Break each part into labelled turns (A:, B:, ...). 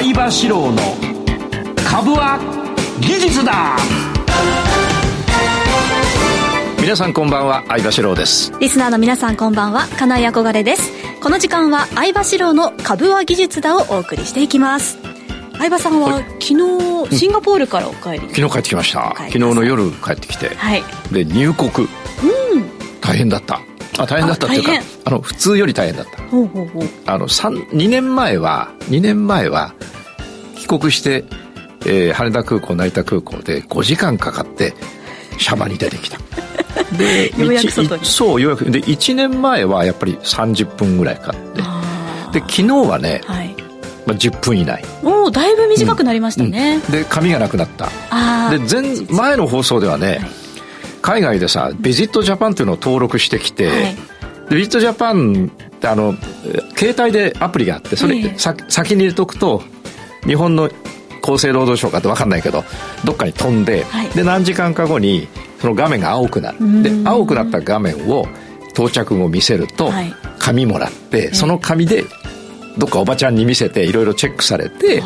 A: 相場志郎の株は技術だ。
B: 皆さんこんばんは相場志郎です。
C: リスナーの皆さんこんばんは金井憧れです。この時間は相場志郎の株は技術だをお送りしていきます。相葉さんは、昨日シンガポールからお帰り、
B: 昨日帰ってきました。昨日の夜帰ってきて、
C: はい、
B: で入国、うん、大変だった。あ大変だったっていうかあの普通より大変だった。ほうほうほう。あの2年前は2年前は帰国して、えー、羽田空港成田空港で5時間かかってシャバに出てきた。
C: でようやく外
B: に。そうようやくで1年前はやっぱり30分ぐらいかかって。で昨日はね、はい、まあ、10分以内。
C: おおだいぶ短くなりましたね、
B: うん。うん、で髪がなくなった。で前前の放送ではね、はい、海外でさビジットジャパンっていうのを登録してきて、はい、ビジットジャパンってあの携帯でアプリがあってそれ、えー、先に入れとくと日本の厚生労働省かって分かんないけどどっかに飛んで、はい、で何時間か後にその画面が青くなる。で青くなった画面を到着後見せると、紙もらって、その紙でどっかおばちゃんに見せていろいろチェックされて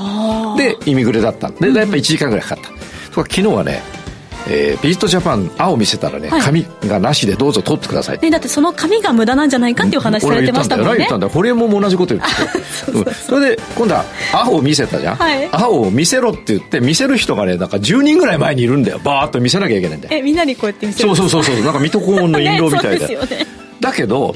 B: でイミグレだったんでやっぱ1時間ぐらいかかった、とか昨日はねえー、ビジットジャパン青見せたらね、はい、紙がなしでどうぞ取ってください。
C: ね、だってその紙が無駄なんじゃないかっていう話されてましたもんね。
B: 言ったんだよ。堀江も同じこと言ってて それで今度は青を見せたじゃん、はい、青を見せろって言って見せる人がねなんか10人ぐらい前にいるんだよ。バーッと見せなきゃいけないんだよ。
C: えみんなにこうやって見せる
B: そうそうそうそう。なんか水戸黄門の 印籠みたいでね、だけど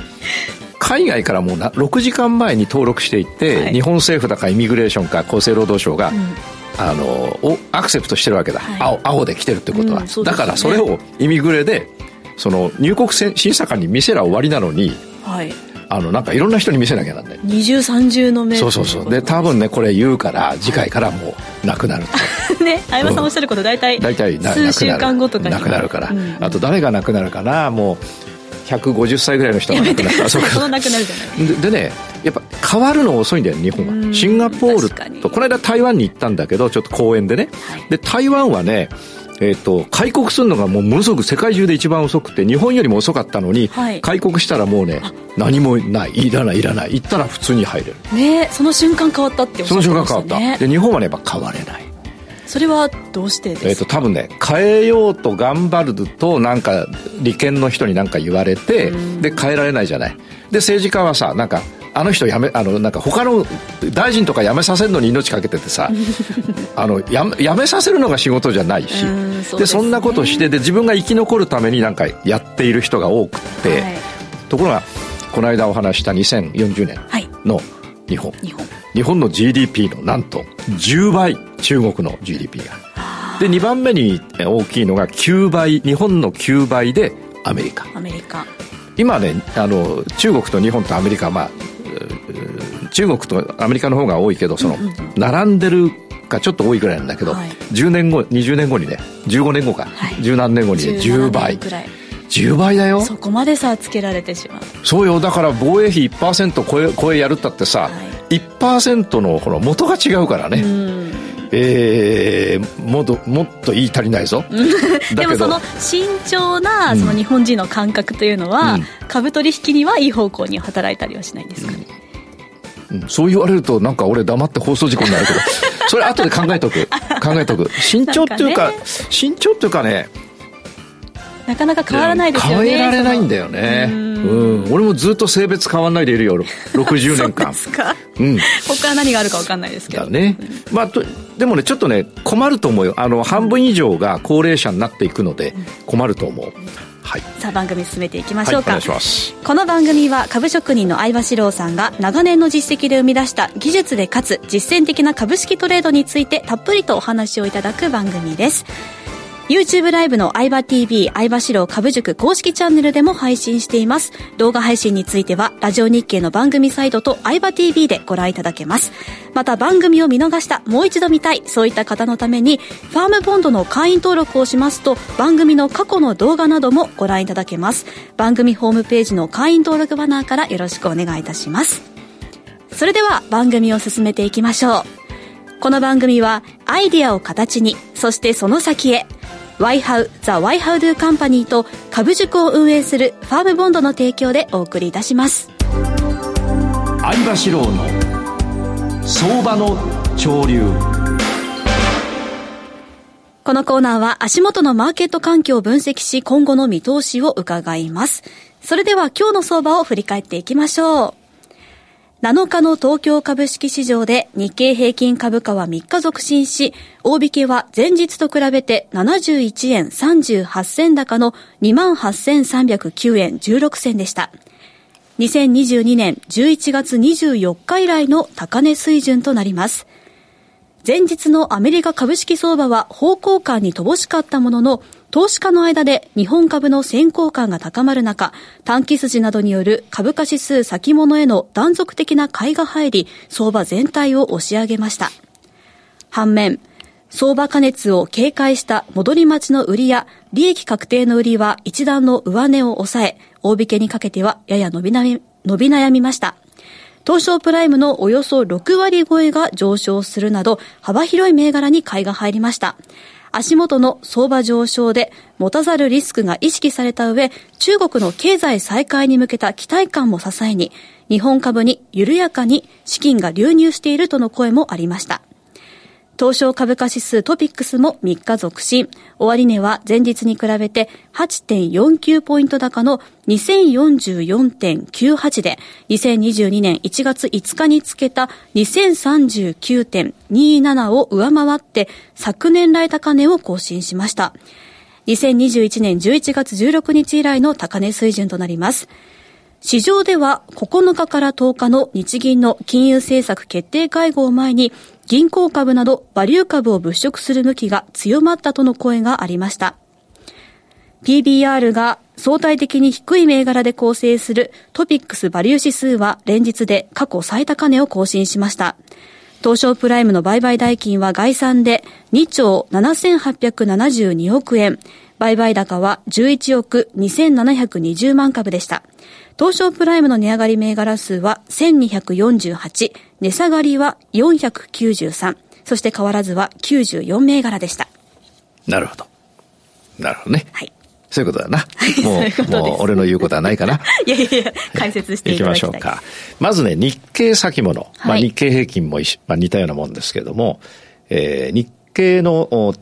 B: 海外からもうな6時間前に登録していって、はい、日本政府だかイミグレーションか厚生労働省が、うん、あのおアクセプトしてるわけだ、はい、青青で来てるってことは、うんね、だからそれをイミグレでその入国審査官に見せら終わりなのに、はい、あのなんかいろんな人に見せなきゃなんない。
C: 二重三重の目。
B: そうそうそう。で多分ねこれ言うから次回からもうなくなる
C: ね相葉さんおっしゃること大体大体数週間後とか
B: なくなるから、うん、あと誰がなくなるかな。もう150歳ぐらいの人が亡くなった。
C: そのなくなるじゃ
B: ない。でねやっぱ変わるの遅いんだよ日本は。シンガポールとこの間台湾に行ったんだけどちょっと公園でね、はい、で台湾はねえーと、開国するのがもうものすごく世界中で一番遅くて日本よりも遅かったのに、はい、開国したらもうね何もないいらないいらない。行ったら普通に入れる。
C: ねその瞬間変わったっておっしゃってましたね。その瞬間変わった。
B: で日本はねやっぱ変われない
C: それはどうしてですか、えーと、
B: 多分ね変えようと頑張るとなんか利権の人に何か言われてで変えられないじゃない。で政治家はさなんかあの人やめあのなんか他の大臣とか辞めさせるのに命かけててさ あのややめさせるのが仕事じゃないしそで、ね、そんなことしてで自分が生き残るためになんかやっている人が多くて、はい、ところがこの間お話した2040年の日本、はい、日本日本の GDP のなんと10倍中国の GDP が。で2番目に大きいのが9倍日本の9倍でアメリカ。
C: アメリカ。
B: 今ねあの中国と日本とアメリカまあ中国とアメリカの方が多いけどその、並んでるかちょっと多いぐらいなんだけど、はい、10年後20年後にね15年後か、はい、十何年後にね10倍。10倍だよ。
C: そこまで差つけられてしまう。
B: そうよ。だから防衛費1%超え超えやるったってさ、はい、1%のこの元が違うからね、えー、もっともっと言い足りないぞ。
C: でもその慎重なその日本人の感覚というのは、うん、株取引にはいい方向に働いたりはしないんですかね、
B: うん、そう言われるとなんか俺黙って放送事故になるけど。それ後で考えとく。考えとく。慎重っていうか、ね、慎重っていうかね
C: なかなか変わらないですよ
B: ね変えられないんだよね。うん。俺もずっと性別変わらないでいるよ60年間。
C: そうですか、うん、ここから何があるか分かんないですけど。
B: ね、うん、まあとでもねちょっとね困ると思うよ。あの半分以上が高齢者になっていくので困ると思う、
C: はい、さあ番組進めていきましょうか、
B: はい、こ
C: の番組は株職人の相葉史郎さんが長年の実績で生み出した技術でかつ実践的な株式トレードについてたっぷりとお話をいただく番組です YouTube ライブの相葉 TV 相葉四郎株塾公式チャンネルでも配信しています。動画配信については、ラジオ日経の番組サイトと相葉 TV でご覧いただけます。また番組を見逃した、もう一度見たい、そういった方のために、ファームボンドの会員登録をしますと、番組の過去の動画などもご覧いただけます。番組ホームページの会員登録バナーからよろしくお願いいたします。それでは番組を進めていきましょう。この番組はアイディアを形に、そしてその先へ、ワイハウザ・ワイハウドゥカンパニーと株塾を運営するファームボンドの提供でお送りいたします
A: 相場志郎の相場の潮流
C: このコーナーは足元のマーケット環境を分析し今後の見通しを伺います。それでは今日の相場を振り返っていきましょう。7日の東京株式市場で日経平均株価は3日続伸し、大引けは前日と比べて71円38銭高の28,309円16銭でした。2022年11月24日以来の高値水準となります。前日のアメリカ株式相場は方向感に乏しかったものの、投資家の間で日本株の先行感が高まる中、短期筋などによる株価指数先物への断続的な買いが入り、相場全体を押し上げました。反面、相場加熱を警戒した戻り待ちの売りや利益確定の売りは一段の上値を抑え、大引けにかけてはやや伸び悩み伸び悩みました。東証プライムのおよそ6割超えが上昇するなど、幅広い銘柄に買いが入りました。足元の相場上昇で持たざるリスクが意識された上、中国の経済再開に向けた期待感も支えに、日本株に緩やかに資金が流入しているとの声もありました。東証株価指数トピックスも3日続伸。終値は前日に比べて8.49ポイント高の2044.98で、2022年1月5日につけた2039.27を上回って昨年来高値を更新しました。2021年11月16日以来の高値水準となります。市場では9日から10日の日銀の金融政策決定会合を前に銀行株などバリュー株を物色する向きが強まったとの声がありました。PBR が相対的に低い銘柄で構成するトピックスバリュー指数は連日で過去最高値を更新しました。東証プライムの売買代金は概算で2兆7872億円、売買高は11億2720万株でした。東証プライムの値上がり銘柄数は1248、値下がりは493、そして変わらずは94銘柄でした。
B: なるほど。なるほどね。
C: はい。
B: そういうことだな。もう、もう俺の言うことはないかな。
C: いやいやいや、解説していき
B: ましょうか。まずね、日経先物。はい、まあ日経平均も、まあ、似たようなもんですけれども、えー、日経の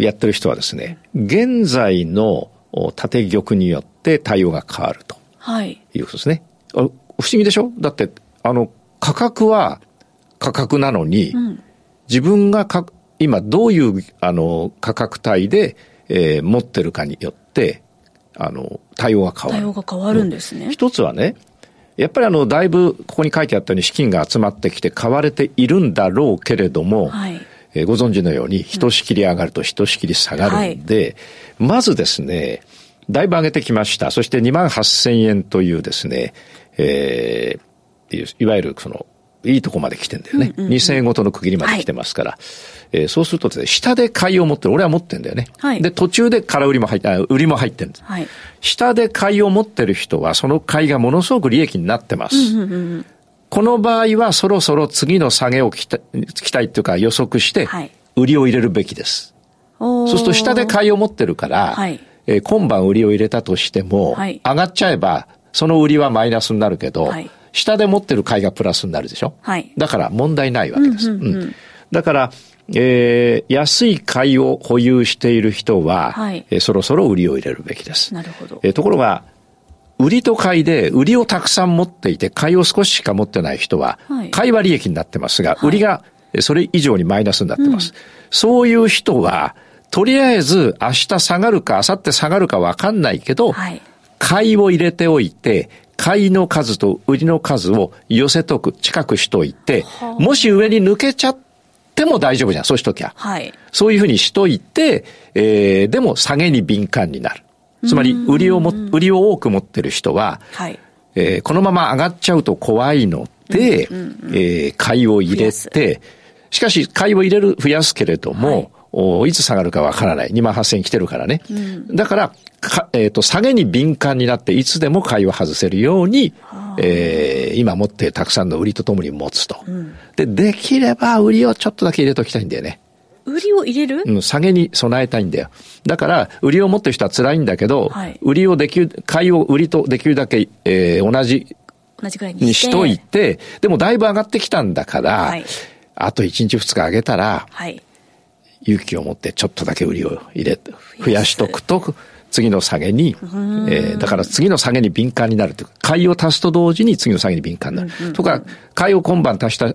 B: やってる人はですね、現在の縦玉によって対応が変わると。はい。いうことですね。不思議でしょ？だって、あの、価格は価格なのに、うん、自分がか今どういうあの価格帯で、えー、持ってるかによって、あの、対応が変わる。
C: 対応が変わるんですね。
B: 一つはね、やっぱりあの、だいぶここに書いてあったように資金が集まってきて買われているんだろうけれども、はい、えー、ご存知のように、ひとしきり上がるとひとしきり下がるんで、はい、まずですね、だいぶ上げてきました。そして2万8000円というですね、えー、いわゆるその、いいとこまで来てんだよね。うんうんうん、2000円ごとの区切りまで来てますから。はい、えー、そうするとですね、下で買いを持ってる。俺は持ってんだよね。はい、で、途中で空売りも入って、売りも入ってるんです。はい、下で買いを持ってる人は、その買いがものすごく利益になってます。うんうんうんこの場合はそろそろ次の下げを期待というか予測して、売りを入れるべきです。そうすると下で買いを持ってるから、はい、えー、今晩売りを入れたとしても、はい、上がっちゃえば、その売りはマイナスになるけど、はい、下で持ってる買いがプラスになるでしょ、はい、だから問題ないわけです。うん、うん。うん、だから、えー、安い買いを保有している人は、はい、えー、そろそろ売りを入れるべきです。
C: なるほど。
B: えー、ところが、売りと買いで、売りをたくさん持っていて、買いを少ししか持ってない人は、はい、買いは利益になってますが、売りがそれ以上にマイナスになってます。うん、そういう人は、とりあえず明日下がるか明後日下がるかわかんないけど、はい、買いを入れておいて、買いの数と売りの数を寄せとく、近くしといて、もし上に抜けちゃっても大丈夫じゃん、そうしときゃ。はい、そういうふうにしといて、えー、でも下げに敏感になる。つまり、売りをも、売りを多く持ってる人は、はい、えー、このまま上がっちゃうと怖いので、うんうんうん、えー、買いを入れて、しかし、買いを入れる、増やすけれども、はい。いつ下がるかわからない。2万8000来てるからね。うん、だから、かえっ、ー、と、下げに敏感になって、いつでも買いを外せるように、えー、今持ってたくさんの売りとともに持つと、うん、で、できれば売りをちょっとだけ入れときたいんだよね。
C: 売りを入れる？
B: うん、下げに備えたいんだよ。だから、売りを持ってる人は辛いんだけど、はい、売りをできる、買いを売りとできるだけ、えー、同じ
C: 同じぐらい
B: にしといて、でもだいぶ上がってきたんだから、はい。あと1日2日上げたら、
C: はい。
B: 勇気を持ってちょっとだけ売りを入れ、増やしとくと、次の下げに、えーだから次の下げに敏感になるというか、買いを足すと同時に次の下げに敏感になる。とか、買いを今晩足した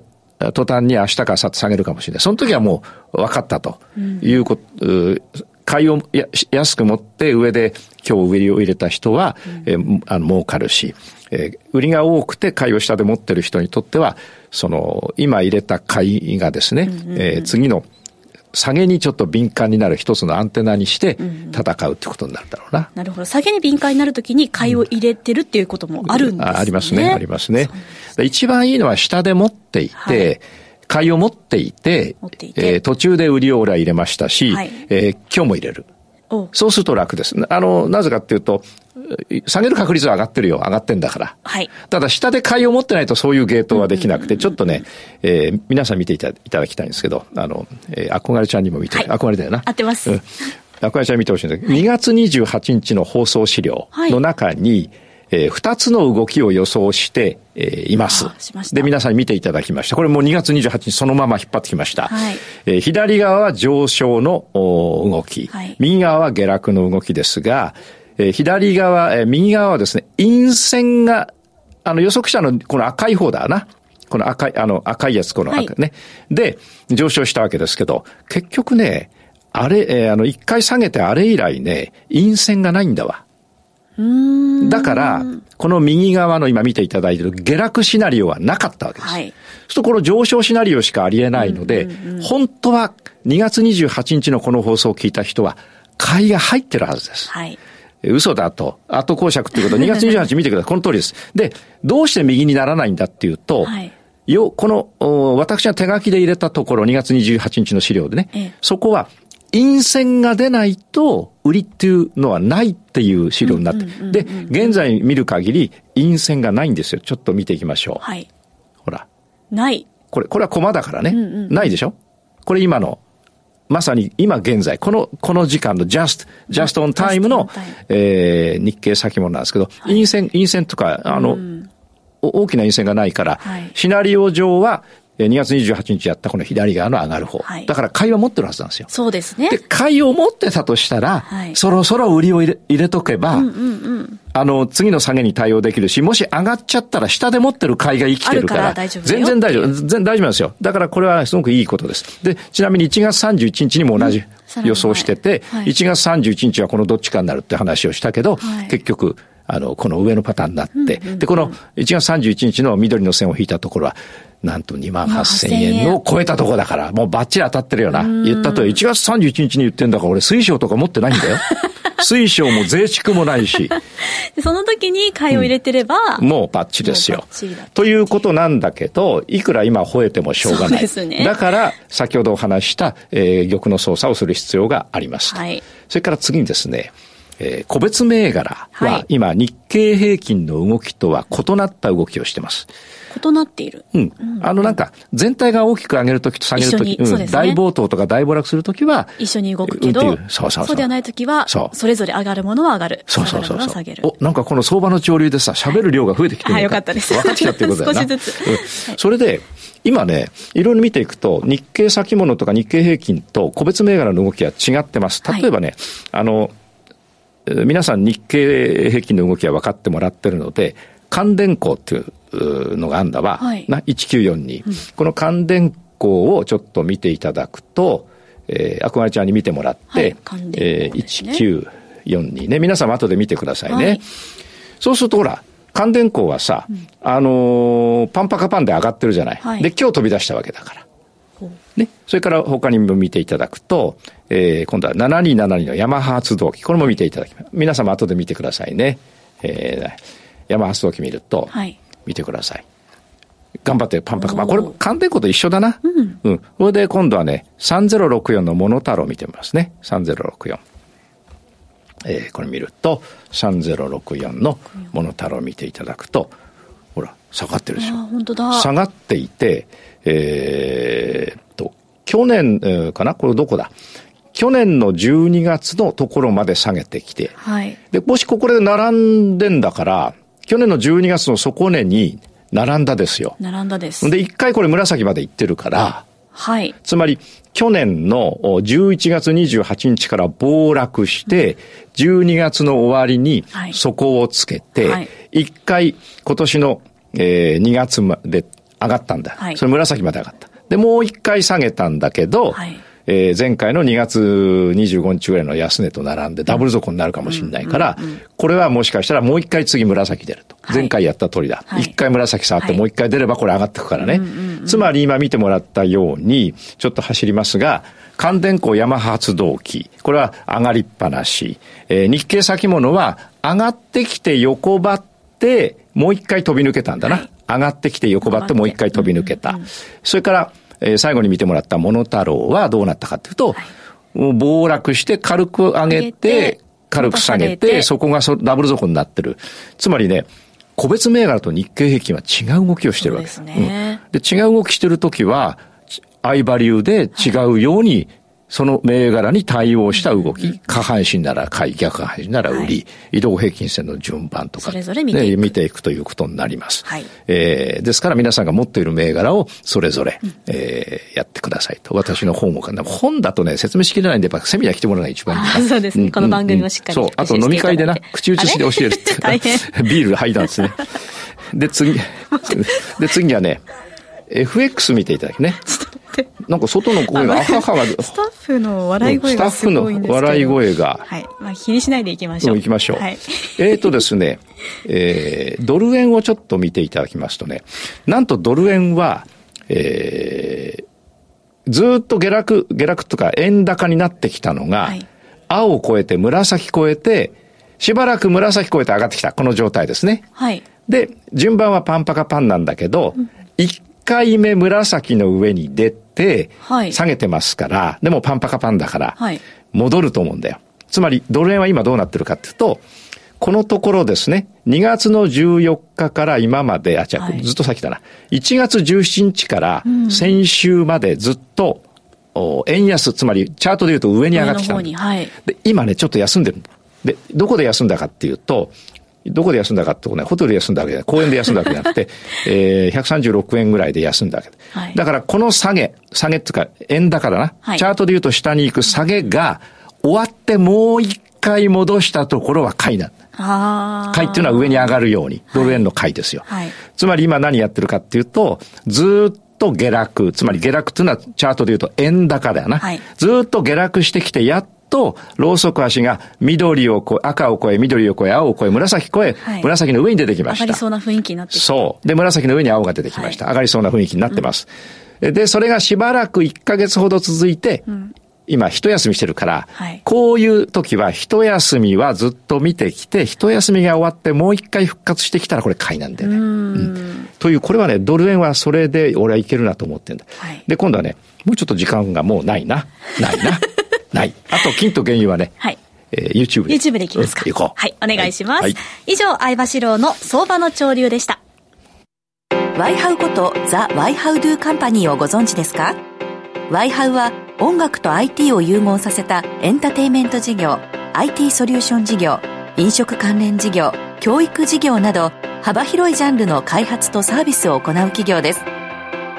B: 途端に明日か明後日下げるかもしれない。その時はもう分かったと。いうこと、う買いをや安く持って上で今日売りを入れた人は、えーあの儲かるし、えー売りが多くて買いを下で持ってる人にとっては、その今入れた買いがですね、えー次の下げにちょっと敏感になる一つのアンテナにして戦うってことになるだろうな。
C: なるほど。下げに敏感になるときに買いを入れてるっていうこともあるんですね。
B: あありますね。ありますね。で一番いいのは下で持っていて、
C: はい
B: 買いを持っていて、
C: ていて
B: えー途中で売りを俺は入れましたし、
C: はい
B: えー今日も入れる。
C: お
B: そうすると楽です。あの、なぜかっていうと、下げる確率は上がってるよ。上がってんだから。
C: はい。
B: ただ、下で買いを持ってないとそういうゲートはできなくて、ちょっとね、えー皆さん見ていただきたいんですけど、あの、えー憧れちゃんにも見て、
C: はい
B: 憧れだよな。
C: 合ってます
B: うん。憧れちゃん見てほしいんだけど、2月28日の放送資料の中に、えー二つの動きを予想して、えーいます
C: あしました
B: で、皆さんに見ていただきました。これもう2月28日そのまま引っ張ってきました。
C: はい
B: えー左側は上昇のお動き、
C: はい
B: 右側は下落の動きですが、えー左側、えー右側はですね、陰線が、あの予測者のこの赤い方だな。この赤い、あの赤いやつ、この赤、
C: はい
B: ね。で、上昇したわけですけど、結局ね、あれ、えーあの、一回下げてあれ以来ね、陰線がないんだわ。だから、この右側の今見ていただいている下落シナリオはなかったわけです。
C: はい。
B: そうするとこの上昇シナリオしかありえないので、本当は2月28日のこの放送を聞いた人は、買いが入ってるはずです。
C: はい。
B: 嘘だと、後公爵っていうことは2月28日見てください。この通りです。で、どうして右にならないんだっていうと、
C: はい
B: よ、この、お私が手書きで入れたところ、2月28日の資料でね、
C: ええ
B: そこは、陰線が出ないと、売りっていうのはないっていう資料になってる。で、現在見る限り、陰線がないんですよ。ちょっと見ていきましょう。
C: はい。
B: ほら。
C: ない。
B: これ、これはコマだからね。ないでしょ？これ今の、まさに今現在、この、この時間の just, just on time のえー、日経先物なんですけど、陰線、陰線とか、あの、お大きな陰線がないから、
C: はい
B: シナリオ上は、えー2月28日やったこの左側の上がる方。
C: はい
B: だから買いは持ってるはずなんですよ。
C: そうですね
B: で、。買いを持ってたとしたら、
C: はい
B: そろそろ売りを入れ入れとけば、あの、次の下げに対応できるし、もし上がっちゃったら下で持ってる買いが生きてるから、全然大丈夫。全然大丈夫なんですよ。だからこれはすごくいいことです。で、ちなみに1月31日にも同じ予想してて、
C: はい
B: 1月31日はこのどっちかになるって話をしたけど、
C: はい
B: 結局、あの、この上のパターンになって、で、この1月31日の緑の線を引いたところは、なんと2万8000円を超えたところだから、もうバッチリ当たってるよな。言ったとおり、1月31日に言ってんだから、俺水晶とか持ってないんだよ。水晶も税蓄もないし、
C: でその時に買いを入れてれば、
B: もうバッチリですよ。ということなんだけど、いくら今吠えてもしょうがない。
C: ね
B: だから、先ほどお話した、えー玉の操作をする必要がありますと。
C: はい
B: それから次にですね、えー個別銘柄
C: は
B: はい。今、日経平均の動きとは異なった動きをしてます。
C: 異なっている。
B: うん。あのなんか、全体が大きく上げるときと下げるとき、
C: うですね。
B: 大暴騰とか大暴落するときは、
C: 一緒に動くけど、
B: うんそうそうそう。
C: ではない時は、
B: そ
C: れぞれ上がるものは上がる。
B: そうそうそう。そう。お、なんかこの相場の潮流でさ、喋る量が増えてきてるの
C: はいよかったです。
B: 分かってきたっていうことだよな。
C: 少しずつ。
B: うん。
C: はい。
B: それで、今ね、いろいろ見ていくと、日経先物とか日経平均と個別銘柄の動きは違ってます。例えばね、あの、えー皆さん日経平均の動きは分かってもらってるので、関電工っていううのがあんだわ。
C: はい
B: な、1942。この関電工をちょっと見ていただくと、えー、あくまりちゃんに見てもらって、
C: はい関電
B: えー
C: 工ですね
B: 1942ね。皆さん後で見てくださいね。
C: はい
B: そうするとほら、関電工はさ、あのーパンパカパンで上がってるじゃない。
C: はい
B: で、今日飛び出したわけだから。
C: ほ
B: ね。それから他にも見ていただくと、えー今度は7272のヤマハ発動機。これも見ていただきます。皆様後で見てくださいね。えー、ヤマハ発動機見ると、
C: はい
B: 見てください。頑張ってパンパカパン。
C: おー
B: これ、関電工と一緒だな。うん。うん。それで今度はね、3064のモノタロウ見てみますね。3064。えーこれ見ると、3064のモノタロウ見ていただくと、下がってるでしょ
C: あ。本当だ。
B: 下がっていて、えーっと、去年、えーかな？これどこだ？去年の12月のところまで下げてきて、
C: はい。
B: で、もしここで並んでんだから、去年の12月の底値に並んだですよ。
C: 並んだです。
B: で、一回これ紫まで行ってるから、
C: はい。
B: つまり、去年の11月28日から暴落して、12月の終わりに底をつけて、一回今年の2月まで上がったんだ。それ紫まで上がった。で、もう一回下げたんだけど、えー、前回の2月25日ぐらいの安値と並んでダブル底になるかもしれないから、これはもしかしたらもう一回次紫出ると。前回やった通りだ。一、はい、回紫触ってもう一回出ればこれ上がってくからね。つまり今見てもらったように、ちょっと走りますが、関電港山発動機。これは上がりっぱなし。えー、日経先物は上がってきて横ばって、もう一回飛び抜けたんだな。はい、上がってきて横ばってもう一回飛び抜けた。それから、えー、最後に見てもらったモノタロウはどうなったかというと、暴落して軽く上げて、軽く下げて、そこがダブル底になってる。つまりね、個別銘柄と日経平均は違う動きをしてるわけです。で違う動きしてるときは、相バリューで違うようにその銘柄に対応した動き、下半身なら買い、逆半身なら売り、移動平均線の順番とか、
C: それぞれ見ていく,、
B: 見ていくということになります。はい、えー、ですから皆さんが持っている銘柄をそれぞれ、うん、えー、やってくださいと。私の本を、本だとね、説明しきれないんで、やっぱセミナー来てもらうのが一番い
C: い。そうですね、うん、この番組もしっかり、
B: そう、あと飲み会でな、口移しで教えるって。大変。ビール吐いたんですね。で、次、で、次はね、FX 見ていただきね。なんか外の声が、あははが。
C: スタッフの笑い声がすごいんですけど。スタッフの笑い声
B: が。
C: はい。まあ気にしないでいきましょう。
B: 行きましょう。はい。えっとですね、えー、ドル円をちょっと見ていただきますとね、なんとドル円は、えー、ずっと下落、下落とか円高になってきたのが、はい、青を超えて紫超えて、しばらく紫超えて上がってきた。この状態ですね。
C: はい。
B: で、順番はパンパカパンなんだけど、一、うん回目紫の上に出て、下げてますから、はい、でもパンパカパンだから、戻ると思うんだよ。つまり、ドル円は今どうなってるかっていうと、このところですね、2月の14日から今まで、あ、違う、はい、ずっと先だな。1月17日から先週までずっと、うん、円安、つまりチャートで言うと上に上がってきたはい、で、今ね、ちょっと休んでる。で、どこで休んだかっていうと、どこで休んだかってとね、ホテルで休んだわけじゃない、公園で休んだわけじゃなくて、えー、136円ぐらいで休んだわけ。はい、だからこの下げ、下げっていうか、円高だな、はい、チャートで言うと下に行く下げが、終わってもう一回戻したところは買いなんだ。買いっていうのは上に上がるように、ドル円の買いですよ。はい、つまり今何やってるかっていうと、ずっと下落、つまり下落っていうのはチャートで言うと円高だよな。はい、ずっと下落してきて、やっと、ローソク足が緑を越え、赤を越え、緑を越え、青を越え、紫越え、はい、紫の上に出てきました。
C: 上がりそうな雰囲気になって
B: そう。で、紫の上に青が出てきました。はい、上がりそうな雰囲気になってます。うん、で、それがしばらく1ヶ月ほど続いて、うん今、一休みしてるから、はい、こういう時は、一休みはずっと見てきて、一休みが終わってもう一回復活してきたら、これ買いなんだよね。うん、という、これはね、ドル円はそれで俺はいけるなと思ってんだ。はい、で、今度はね、もうちょっと時間がもうないな。ないな。ない。あと、金と原油はね、はい。えー、YouTube
C: で。YouTube でいきますか。行こう。はい、お願いします。はい、以上、相場志郎の相場の潮流でした。ワイハウことザ・ワイハウドゥカンパニーをご存知ですか？ワイハウは音楽と IT を融合させたエンターテイメント事業、IT ソリューション事業、飲食関連事業、教育事業など幅広いジャンルの開発とサービスを行う企業です。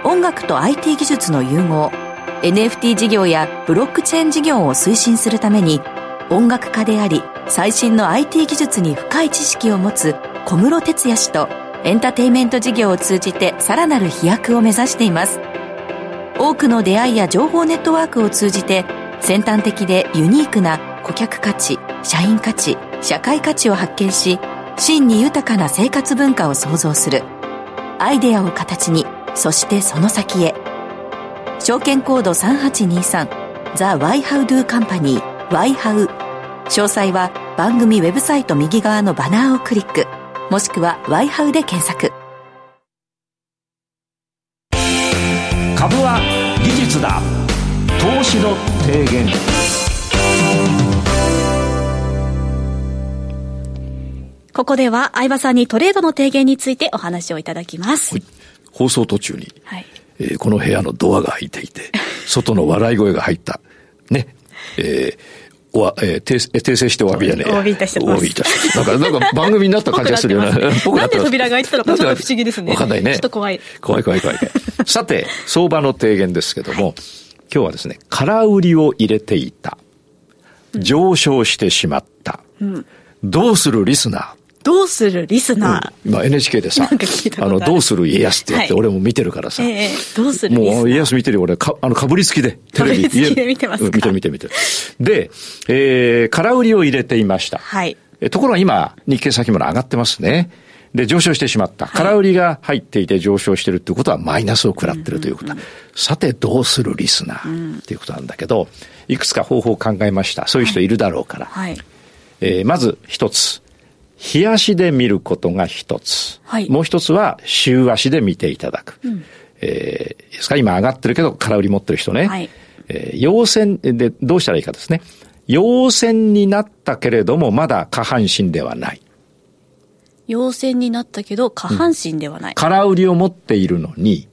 C: 音楽と IT 技術の融合 NFT 事業やブロックチェーン事業を推進するために音楽家であり最新の IT 技術に深い知識を持つ小室哲哉氏とエンターテインメント事業を通じてさらなる飛躍を目指しています。多くの出会いや情報ネットワークを通じて先端的でユニークな顧客価値社員価値社会価値を発見し真に豊かな生活文化を創造する。アイデアを形にそしてその先へ。証券コード3823ザ・ワイハウドゥカンパニーワイハウ。詳細は番組ウェブサイト右側のバナーをクリックもしくはワイハウで検索。
A: 株は技術だ。投資の提言。
C: ここでは相葉さんにトレードの提言についてお話をいただきます、はい、
B: 放送途中に、はいえー、この部屋のドアが開いていて、外の笑い声が入った。ね。えー、おわ、えー、訂訂正してお詫びじゃねえ。
C: お詫びいたしてます。
B: お詫びいたしてなんか、なんか番組になった感じがするよね。
C: 僕なんで扉が開いてたのかちょっと不思議ですね。
B: わかんないね。
C: ちょっと怖い。
B: 怖い怖い怖い。さて、相場の提言ですけども、今日はですね、空売りを入れていた。上昇してしまった。うん、どうするリスナー？
C: どうするリスナ
B: ー、うん、まあ NHK でさ、あの、どうする家康ってやって、俺も見てるからさ。
C: ええどうする
B: もう家康見てる俺、か、あの、かぶりつきで、
C: テレビ。かぶりつきで見てますか、うん、
B: 見てる見てる見てる。で、えー、空売りを入れていました。
C: はい。
B: ところが今、日経先物上がってますね。で、上昇してしまった。空売りが入っていて上昇してるっていうことはマイナスを食らってるということだ。さて、どうするリスナー？っていうことなんだけど、いくつか方法を考えました。そういう人いるだろうから。
C: はい。
B: えー、まず一つ。日足で見ることが一つ。はい、もう一つは週足で見ていただく。うん、えー、ですか今上がってるけど空売り持ってる人ね。はい、えー、陽線でどうしたらいいかですね。陽線になったけれどもまだ下半身ではない。
C: 陽線になったけど下半身ではない。うん、
B: 空売りを持っているのに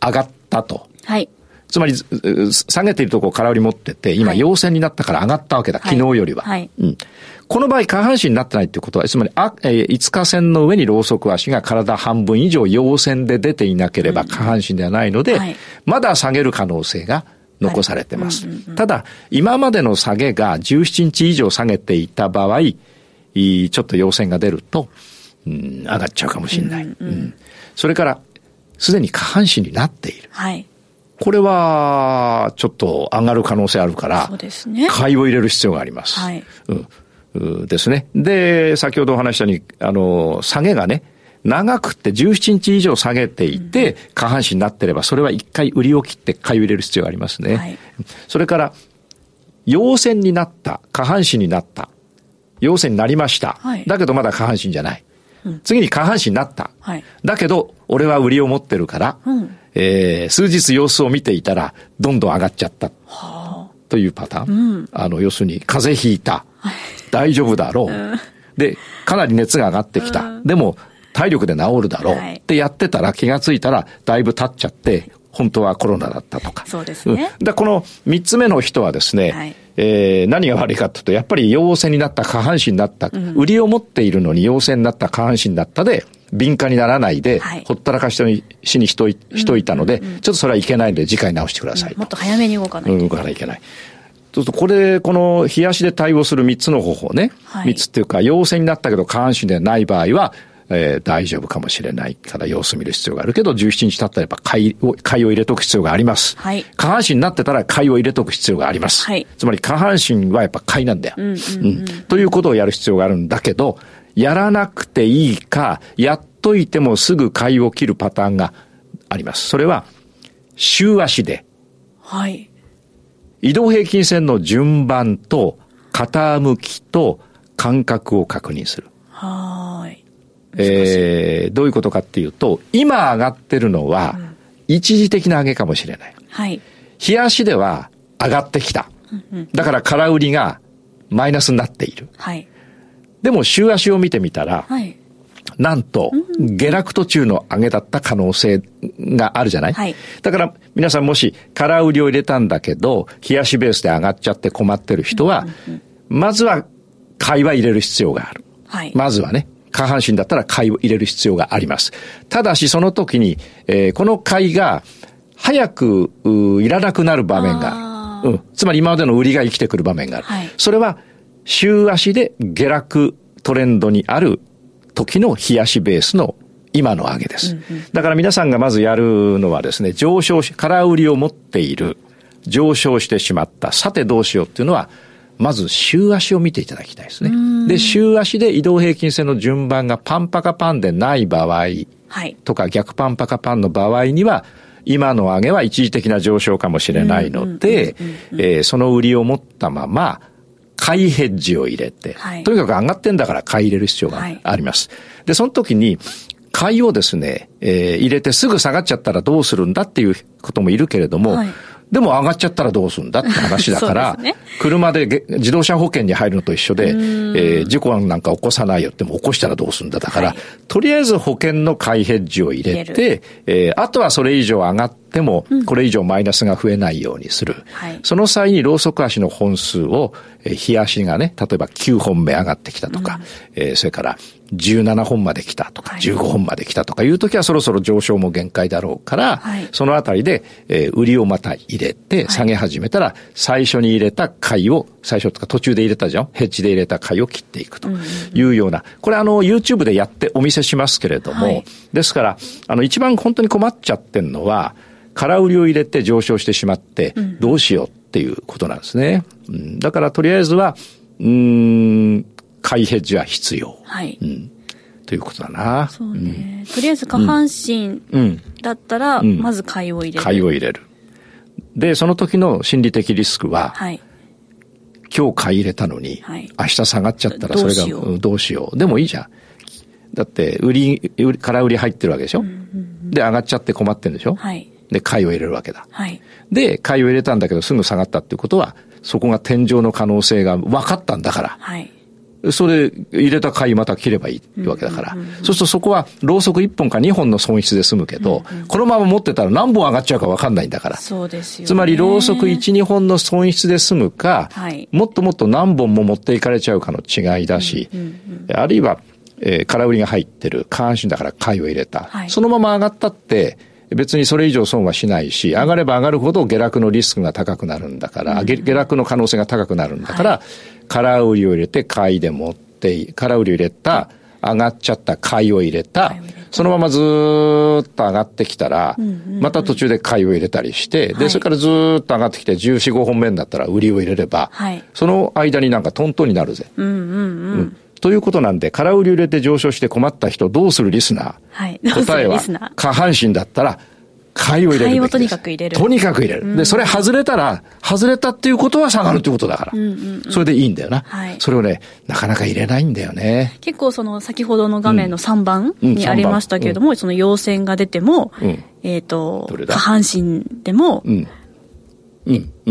B: 上がったと。
C: はい。
B: つまり、下げているところ空売り持ってて、今、陽線になったから上がったわけだ、はい、昨日よりは。はい、うん。この場合、下半身になってないってことは、つまり、あ、えー、5日線の上にローソク足が体半分以上陽線で出ていなければ下半身ではないので、うんはい、まだ下げる可能性が残されてます。ただ、今までの下げが17日以上下げていた場合、ちょっと陽線が出ると、うん、上がっちゃうかもしれない。うん、うん、それから、すでに下半身になっている。
C: はい。
B: これは、ちょっと上がる可能性あるから、
C: そうですね。
B: 買いを入れる必要があります。
C: はい。
B: うんですね。で、先ほどお話したように、あの、下げがね、長くて17日以上下げていて、下半身になってれば、それは一回売りを切って買いを入れる必要がありますね。はい、それから、陽線になった、下半身になった、陽線になりました。はい、だけどまだ下半身じゃない。うん、次に下半身になった。はい、だけど、俺は売りを持ってるから、うん、えー、数日様子を見ていたら、どんどん上がっちゃった。はあ、というパターン。うん、あの、要するに、風邪ひいた。大丈夫だろう。で、かなり熱が上がってきた。でも、体力で治るだろう。ってやってたら気がついたら、だいぶ経っちゃって、本当はコロナだったとか。
C: そうですね。
B: うん、この三つ目の人はですね、はい、えー、何が悪いかというと、やっぱり陽性になった、下半身になった、うん、売りを持っているのに陽性になった下半身だったで、敏感にならないで、はい、ほったらかしにしにしといしといたので、ちょっとそれはいけないので、次回直してください、
C: うん、もっと早めに動かないと。
B: 動かないといけない。そうすると、これ、この冷やしで対応する3つの方法ね。はい、3つっていうか、陽性になったけど下半身ではない場合は、えー、大丈夫かもしれないから様子見る必要があるけど、17日経ったらやっぱ買いを、買いを入れとく必要があります。
C: はい。
B: 下半身になってたら買いを入れとく必要があります。はい。つまり下半身はやっぱ買いなんだよ。うん、うんうん、ということをやる必要があるんだけど、やらなくていいか、やっといてもすぐ買いを切るパターンがあります。それは、週足で。
C: はい。
B: 移動平均線の順番と傾きと間隔を確認する。
C: はい。
B: えー、どういうことかっていうと、今上がってるのは、一時的な上げかもしれない。
C: はい。
B: 冷やしでは上がってきた。だから空売りがマイナスになっている。
C: はい。
B: でも週足を見てみたら、はい。なんと、下落途中の上げだった可能性があるじゃない、はい、だから皆さんもし空売りを入れたんだけど、冷やしベースで上がっちゃって困ってる人は、まずは買いは入れる必要がある。
C: はい、
B: まずはね。下半身だったら買いを入れる必要があります。ただしその時に、えー、この買いが早くいらなくなる場面がある。うん。つまり今までの売りが生きてくる場面がある。はい、それは週足で下落トレンドにある時の冷やしベースの今の上げです。うんうん、だから皆さんがまずやるのはですね、上昇し、空売りを持っている、上昇してしまった、さてどうしようっていうのは、まず週足を見ていただきたいですね。で、週足で移動平均線の順番がパンパカパンでない場合とか、逆パンパカパンの場合には、今の上げは一時的な上昇かもしれないので、その売りを持ったまま、買いヘッジを入れて、はい、とにかく上がってんだから買い入れる必要があります。はい、で、その時に、買いをですね、えー、入れてすぐ下がっちゃったらどうするんだっていうこともいるけれども、はい、でも上がっちゃったらどうするんだって話だから、ね、車で自動車保険に入るのと一緒で、えー、事故なんか起こさないよっても起こしたらどうするんだだから、はい、とりあえず保険の買いヘッジを入れて、えー、あとはそれ以上上がってっても、これ以上マイナスが増えないようにする。はい、その際にローソク足の本数を、えー、日足がね、例えば9本目上がってきたとか、うん、えー、それから17本まで来たとか、15本まで来たとかいう時はそろそろ上昇も限界だろうから、はい、そのあたりで、えー、売りをまた入れて下げ始めたら、最初に入れた買いを、最初とか途中で入れたじゃん？ヘッジで入れた買いを切っていくというような、これあの YouTube でやってお見せしますけれども、はい、ですから、あの一番本当に困っちゃってんのは、空売りを入れて上昇してしまって、どうしようっていうことなんですね。うん、だからとりあえずは、うん、買いヘッジは必要。はい。うん。ということだな。
C: そうね。うん、とりあえず下半身だったら、まず買いを入れる。
B: 買いを入れる。で、その時の心理的リスクは、はい、今日買い入れたのに、はい、明日下がっちゃったらそれがどうしよう。でもいいじゃん。だって、売り、空売り入ってるわけでしょ、うんうんうん、で、上がっちゃって困ってるんでしょ？はい。で、買いを入れるわけだ。はい。で、買いを入れたんだけどすぐ下がったっていうことは、そこが天井の可能性が分かったんだから。はい。それ入れた買いまた切ればいいってわけだから。そうするとそこは、ろうそく1本か2本の損失で済むけど、うんうん、このまま持ってたら何本上がっちゃうか分かんないんだから。
C: そうですよ、
B: つまり、ろうそく1、2本の損失で済むか、はい、もっともっと何本も持っていかれちゃうかの違いだし、あるいは、えー、空売りが入ってる、下半身だから買いを入れた。はい、そのまま上がったって、別にそれ以上損はしないし、上がれば上がるほど下落のリスクが高くなるんだから、うん、下落の可能性が高くなるんだから、はい、空売りを入れて買いで持って、空売りを入れた、上がっちゃった買いを入れた、そのままずっと上がってきたら、また途中で買いを入れたりして、で、それからずっと上がってきて14、5本目になったら売りを入れれば、その間になんかトントンになるぜ。うんということなんで、空売り売れて上昇して困った人、どうするリスナー、はい、答えは、下半身だったら、買いを入れる買いを
C: とにかく入れる。
B: とにかく入れる。で、それ外れたら、外れたっていうことは下がるっていうことだから。うんうんうん、それでいいんだよな、はい。それをね、なかなか入れないんだよね。
C: 結構その、先ほどの画面の3番にありましたけれども、うん。うん、その陽線が出ても、うん、えっ、ー、と、下半身でも、うん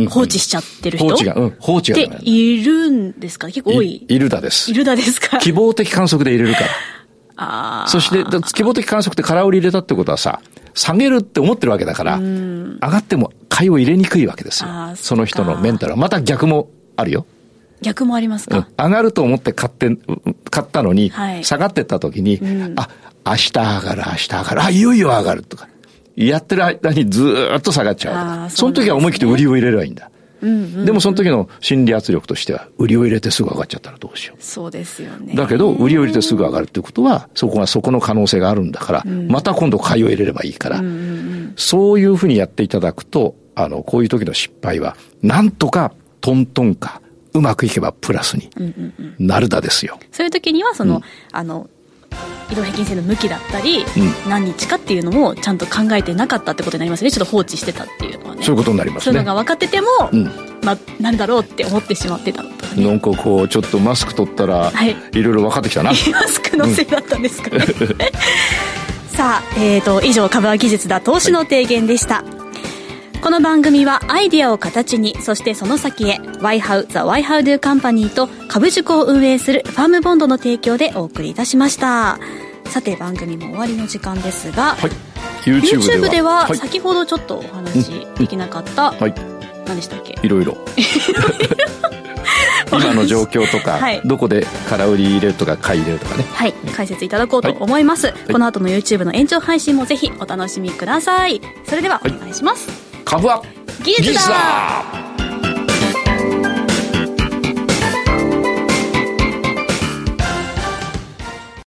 C: 放置しちゃってる人？放置が、うん、放置が。っているんですか？結構多い
B: いるだです。
C: いるだですか？
B: 希望的観測で入れるから。ああ。そして、希望的観測って空売り入れたってことはさ、下げるって思ってるわけだから、上がっても買いを入れにくいわけですよ。その人のメンタルは。また逆もあるよ。
C: 逆もありますか、うん、
B: 上がると思って買って、買ったのに、はい、下がってった時に、うん、あ、明日上がる、明日上がる、あ、いよいよ上がるとか。やってる間にずっと下がっちゃう。そその時は思い切って売りを入れればいいんだ。でもその時の心理圧力としては、売りを入れてすぐ上がっちゃったらどうしよう。
C: そうですよね。
B: だけど、売りを入れてすぐ上がるってことは、そこがそこの可能性があるんだから、うん、また今度買いを入れればいいから、そういうふうにやっていただくと、あの、こういう時の失敗は、なんとかトントンか、うまくいけばプラスになるだですよ。
C: そういう時には、その、うん、あの、移動平均線の向きだったり、うん、何日かっていうのもちゃんと考えてなかったってことになりますね。ちょっと放置してたっていうのはね。
B: そういうことになりますね。そういう
C: のが分かってても、うん、まあなんだろうって思ってしまってたのと
B: か、ね、なんかこうちょっとマスク取ったら、はい、いろいろ分かってきたな。マ
C: スクのせいだったんですかね、うん、さあ、えーと、以上株は技術だ投資の提言でした、はいこの番組はアイディアを形に、そしてその先へ、YHOW The YHOW Do Company と株塾を運営するファームボンドの提供でお送りいたしました。さて番組も終わりの時間ですが、はい、YouTube では先ほどちょっとお話できなかった、はい、何でしたっけ？
B: いろいろ。今の状況とか、はい、どこで空売り入れるとか買い入れるとかね。
C: はい。解説いただこうと思います、はい、この後の YouTube の延長配信もぜひお楽しみください。それではお願いします、
B: 株は
C: 技術だ